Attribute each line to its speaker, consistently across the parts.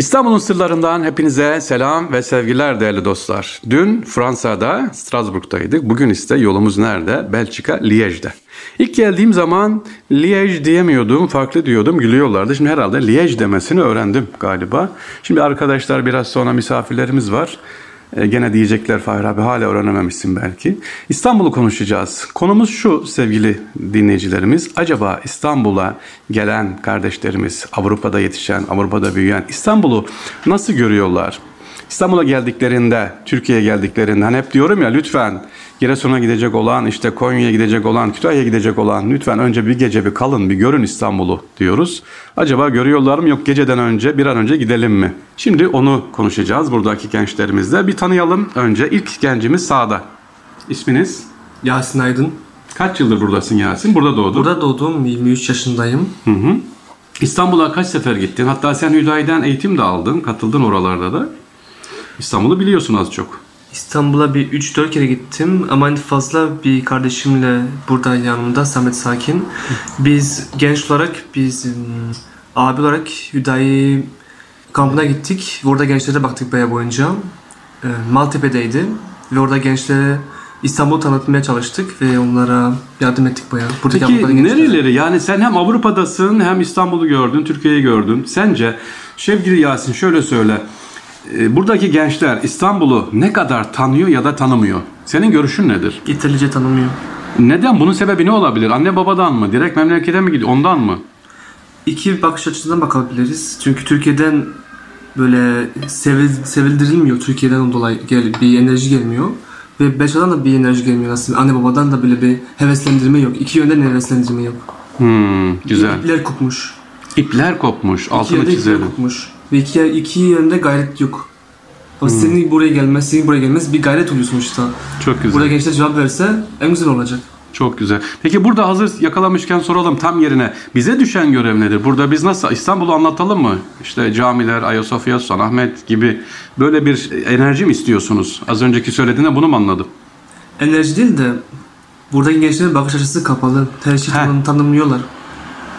Speaker 1: İstanbul'un sırlarından hepinize selam ve sevgiler değerli dostlar. Dün Fransa'da Strasbourg'daydık. Bugün ise yolumuz nerede? Belçika, Liège'de. İlk geldiğim zaman Liège diyemiyordum, farklı diyordum, gülüyorlardı. Şimdi herhalde Liège demesini öğrendim galiba. Şimdi arkadaşlar biraz sonra misafirlerimiz var. E, gene diyecekler Fahir abi hala öğrenememişsin belki. İstanbul'u konuşacağız. Konumuz şu sevgili dinleyicilerimiz. Acaba İstanbul'a gelen kardeşlerimiz, Avrupa'da yetişen, Avrupa'da büyüyen İstanbul'u nasıl görüyorlar? İstanbul'a geldiklerinde, Türkiye'ye geldiklerinde hani hep diyorum ya lütfen Giresun'a gidecek olan, işte Konya'ya gidecek olan, Kütahya'ya gidecek olan lütfen önce bir gece bir kalın, bir görün İstanbul'u diyoruz. Acaba görüyorlar mı yok geceden önce bir an önce gidelim mi? Şimdi onu konuşacağız buradaki gençlerimizle. Bir tanıyalım önce. İlk gencimiz sağda. İsminiz?
Speaker 2: Yasin Aydın.
Speaker 1: Kaç yıldır buradasın Yasin? Burada doğdun.
Speaker 2: Burada doğdum. 23 yaşındayım.
Speaker 1: Hı hı. İstanbul'a kaç sefer gittin? Hatta sen Hüdayi'den eğitim de aldın. Katıldın oralarda da. İstanbul'u biliyorsun az çok.
Speaker 2: İstanbul'a bir 3-4 kere gittim ama en fazla bir kardeşimle burada yanımda Samet Sakin. Biz genç olarak biz ım, abi olarak Hüdayi kampına gittik. Orada gençlere baktık baya boyunca. Maltepe'deydi ve orada gençlere İstanbul'u tanıtmaya çalıştık ve onlara yardım ettik bayağı. Buradaki
Speaker 1: Peki nereleri? Yani sen hem Avrupa'dasın hem İstanbul'u gördün, Türkiye'yi gördün. Sence sevgili Yasin şöyle söyle. E, Buradaki gençler İstanbul'u ne kadar tanıyor ya da tanımıyor? Senin görüşün nedir?
Speaker 2: İtalyanca tanımıyor.
Speaker 1: Neden? Bunun sebebi ne olabilir? Anne babadan mı? Direkt memlekete mi gidiyor? Ondan mı?
Speaker 2: İki bakış açısından bakabiliriz. Çünkü Türkiye'den böyle sevil, sevildirilmiyor. Türkiye'den dolayı gel, bir enerji gelmiyor. Ve Belçika'dan da bir enerji gelmiyor aslında. Anne babadan da böyle bir heveslendirme yok. İki yönden heveslendirme yok.
Speaker 1: Hmm, güzel.
Speaker 2: İpler kopmuş.
Speaker 1: İpler kopmuş.
Speaker 2: İki
Speaker 1: Altını
Speaker 2: yönde ipler
Speaker 1: çizelim.
Speaker 2: kopmuş. Ve iki, iki yönde gayret yok. Ama senin buraya gelmez, senin buraya gelmez bir gayret oluyor sonuçta.
Speaker 1: Çok güzel.
Speaker 2: Burada gençler cevap verse en güzel olacak.
Speaker 1: Çok güzel. Peki burada hazır yakalamışken soralım tam yerine. Bize düşen görev nedir? Burada biz nasıl İstanbul'u anlatalım mı? İşte camiler, Ayasofya, Sultanahmet gibi böyle bir enerji mi istiyorsunuz? Az önceki söylediğinde bunu mu anladım?
Speaker 2: Enerji değil de buradaki gençlerin bakış açısı kapalı. Her şeyi tanım, tanımlıyorlar.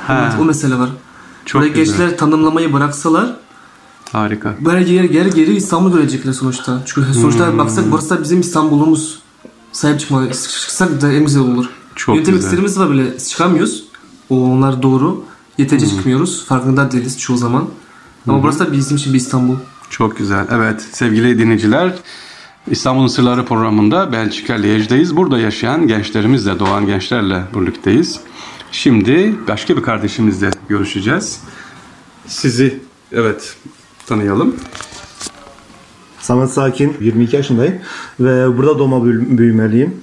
Speaker 1: Ha,
Speaker 2: Evet, o mesele var.
Speaker 1: çok
Speaker 2: Burada
Speaker 1: güzel.
Speaker 2: gençler tanımlamayı bıraksalar
Speaker 1: Harika.
Speaker 2: böyle geri geri, geri İstanbul görecekler sonuçta. Çünkü
Speaker 1: Hmm.
Speaker 2: sonuçta baksak burası da bizim İstanbul'umuz. Sahip çıkma, çıksak da en güzel olur.
Speaker 1: Çok
Speaker 2: Yönetim
Speaker 1: güzel.
Speaker 2: isterimiz var böyle çıkamıyoruz. O onlar doğru. Yeterince
Speaker 1: Hmm.
Speaker 2: çıkmıyoruz. Farkında değiliz çoğu zaman. Ama burası da bizim için bir İstanbul.
Speaker 1: Çok güzel. Evet sevgili dinleyiciler İstanbul'un Sırları programında Belçika Liège'deyiz. Burada yaşayan gençlerimizle, doğan gençlerle birlikteyiz. Şimdi başka bir kardeşimizle görüşeceğiz. Sizi evet tanıyalım.
Speaker 3: Samet Sakin, 22 yaşındayım ve burada doğma büyü- büyümeliyim.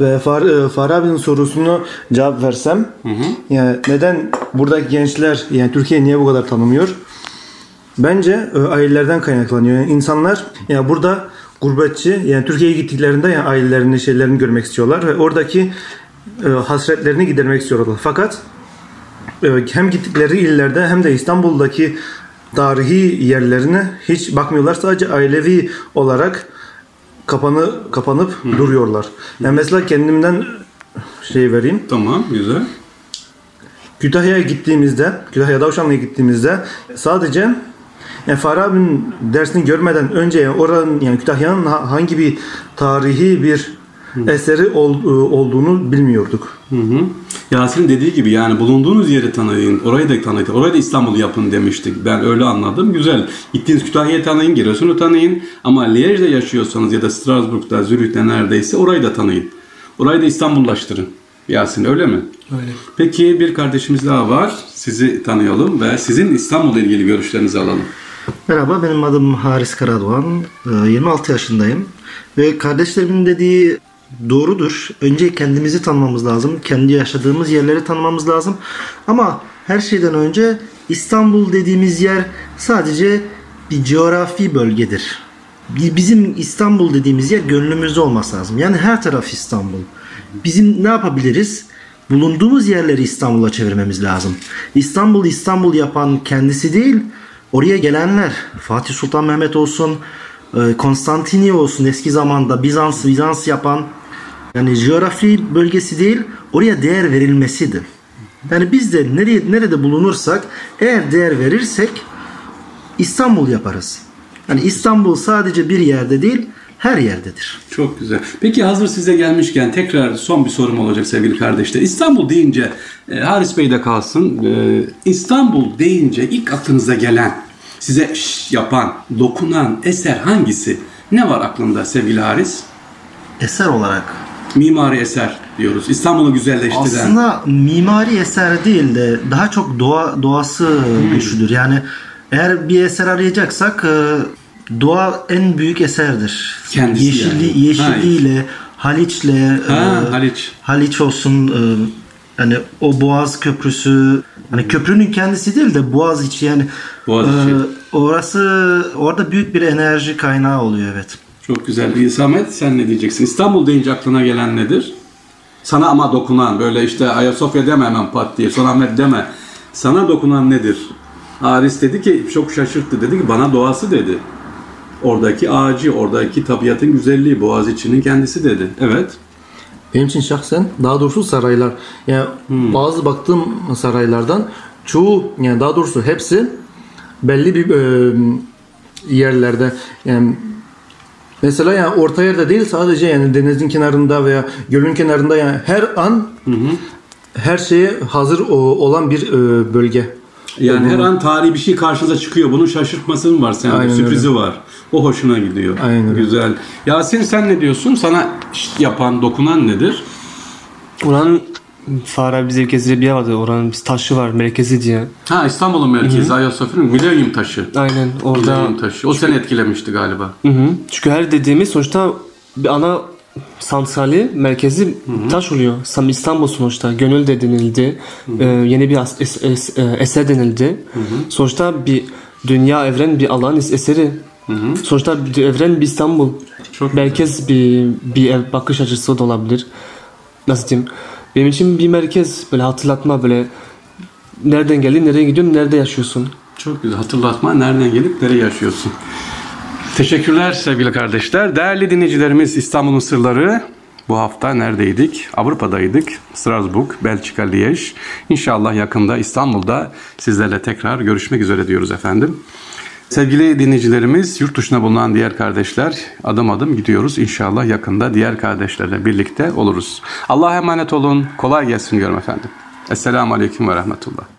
Speaker 3: Ve Far, e, Fahri abinin sorusunu cevap versem, yani neden buradaki gençler yani Türkiye niye bu kadar tanımıyor? Bence e, ailelerden kaynaklanıyor. Yani insanlar yani burada gurbetçi yani Türkiye'ye gittiklerinde yani ailelerini şeylerini görmek istiyorlar ve oradaki e, hasretlerini gidermek istiyorlar. Fakat e, hem gittikleri illerde hem de İstanbul'daki tarihi yerlerine hiç bakmıyorlar. Sadece ailevi olarak kapanı kapanıp duruyorlar. Yani mesela kendimden şey vereyim.
Speaker 1: Tamam güzel.
Speaker 3: Kütahya'ya gittiğimizde, Kütahya Davşanlı'ya gittiğimizde sadece yani Fahri abinin dersini görmeden önce yani oranın yani Kütahya'nın ha- hangi bir tarihi bir eseri ol- olduğunu bilmiyorduk.
Speaker 1: Hı hı. Yasin'in dediği gibi yani bulunduğunuz yeri tanıyın, orayı da tanıyın, orayı da İstanbul yapın demiştik. Ben öyle anladım. Güzel. Gittiğiniz Kütahya'yı tanıyın, Giresun'u tanıyın. Ama Liège'de yaşıyorsanız ya da Strasbourg'da, Zürih'te neredeyse orayı da tanıyın. Orayı da İstanbullaştırın. Yasin öyle mi?
Speaker 2: Öyle.
Speaker 1: Peki bir kardeşimiz daha var. Sizi tanıyalım ve sizin İstanbul'la ilgili görüşlerinizi alalım.
Speaker 4: Merhaba benim adım Haris Karadoğan. Ee, 26 yaşındayım. Ve kardeşlerimin dediği doğrudur. Önce kendimizi tanımamız lazım. Kendi yaşadığımız yerleri tanımamız lazım. Ama her şeyden önce İstanbul dediğimiz yer sadece bir coğrafi bölgedir. Bi- Bizim İstanbul dediğimiz yer gönlümüzde olması lazım. Yani her taraf İstanbul. Bizim ne yapabiliriz? Bulunduğumuz yerleri İstanbul'a çevirmemiz lazım. İstanbul İstanbul yapan kendisi değil, oraya gelenler. Fatih Sultan Mehmet olsun, e, Konstantini olsun eski zamanda Bizans Bizans yapan yani coğrafi bölgesi değil, oraya değer verilmesidir. Yani biz de nereye, nerede bulunursak eğer değer verirsek İstanbul yaparız. Hani İstanbul sadece bir yerde değil, her yerdedir.
Speaker 1: Çok güzel. Peki hazır size gelmişken tekrar son bir sorum olacak sevgili kardeşler. İstanbul deyince e, Haris Bey de kalsın. E, İstanbul deyince ilk aklınıza gelen, size şş yapan, dokunan eser hangisi? Ne var aklında sevgili Haris?
Speaker 4: Eser olarak
Speaker 1: Mimari eser diyoruz. İstanbul'u güzelleştiren.
Speaker 4: Aslında mimari eser değil de daha çok doğa doğası güçlüdür. Yani eğer bir eser arayacaksak e, doğa en büyük eserdir.
Speaker 1: Kendisi
Speaker 4: Yeşilli,
Speaker 1: yani.
Speaker 4: Yeşilliğiyle, Haliç'le
Speaker 1: Ha,
Speaker 4: e,
Speaker 1: Haliç.
Speaker 4: Haliç olsun e, hani o Boğaz Köprüsü hani köprünün kendisi değil de Boğaz içi yani
Speaker 1: Boğaziçi.
Speaker 4: e, orası orada büyük bir enerji kaynağı oluyor evet.
Speaker 1: Çok güzel. Samet sen ne diyeceksin? İstanbul deyince aklına gelen nedir? Sana ama dokunan böyle işte Ayasofya deme hemen pat diye. Sultanahmet deme. Sana dokunan nedir? Haris dedi ki çok şaşırttı. Dedi ki bana doğası dedi. Oradaki ağacı, oradaki tabiatın güzelliği, Boğaziçi'nin kendisi dedi. Evet.
Speaker 3: Benim için şahsen daha doğrusu saraylar. Yani bazı baktığım saraylardan çoğu yani daha doğrusu hepsi belli bir e, yerlerde yani mesela yani orta yerde değil sadece yani denizin kenarında veya gölün kenarında yani her an her şeye hazır olan bir e, bölge.
Speaker 1: Yani her an tarihi bir şey karşınıza çıkıyor. Bunun şaşırtması mı var sende?
Speaker 3: Aynen
Speaker 1: Sürprizi var. O hoşuna gidiyor.
Speaker 3: Aynen öyle.
Speaker 1: Güzel. Yasin sen ne diyorsun? Sana yapan, dokunan nedir?
Speaker 2: Oranın Farabi bize gezdiği bir yer vardı. Oranın bir taşı var merkezi diye.
Speaker 1: Ha İstanbul'un merkezi Ayasofya'nın Milenyum taşı.
Speaker 2: Aynen orada.
Speaker 1: Milenyum taşı. O seni etkilemişti galiba.
Speaker 2: Hı hı. Çünkü her dediğimiz sonuçta bir ana santrali merkezi taş oluyor. Sam İstanbul sonuçta gönül de denildi. Ee, yeni bir as- es- es- e, eser denildi. Sonuçta bir dünya evren bir alan es- eseri. Sonuçta bir evren bir İstanbul.
Speaker 1: Çok
Speaker 2: merkez bir bir ev bakış açısı da olabilir. Nasıl diyeyim? Benim için bir merkez böyle hatırlatma böyle nereden geldin, nereye gidiyorsun, nerede yaşıyorsun?
Speaker 1: Çok güzel hatırlatma. Nereden gelip nereye yaşıyorsun? Teşekkürler sevgili kardeşler. Değerli dinleyicilerimiz İstanbul'un sırları bu hafta neredeydik? Avrupa'daydık. Strasbourg, Belçika, Liège. İnşallah yakında İstanbul'da sizlerle tekrar görüşmek üzere diyoruz efendim. Sevgili dinleyicilerimiz, yurt dışına bulunan diğer kardeşler adım adım gidiyoruz. İnşallah yakında diğer kardeşlerle birlikte oluruz. Allah'a emanet olun. Kolay gelsin diyorum efendim. Esselamu Aleyküm ve Rahmetullah.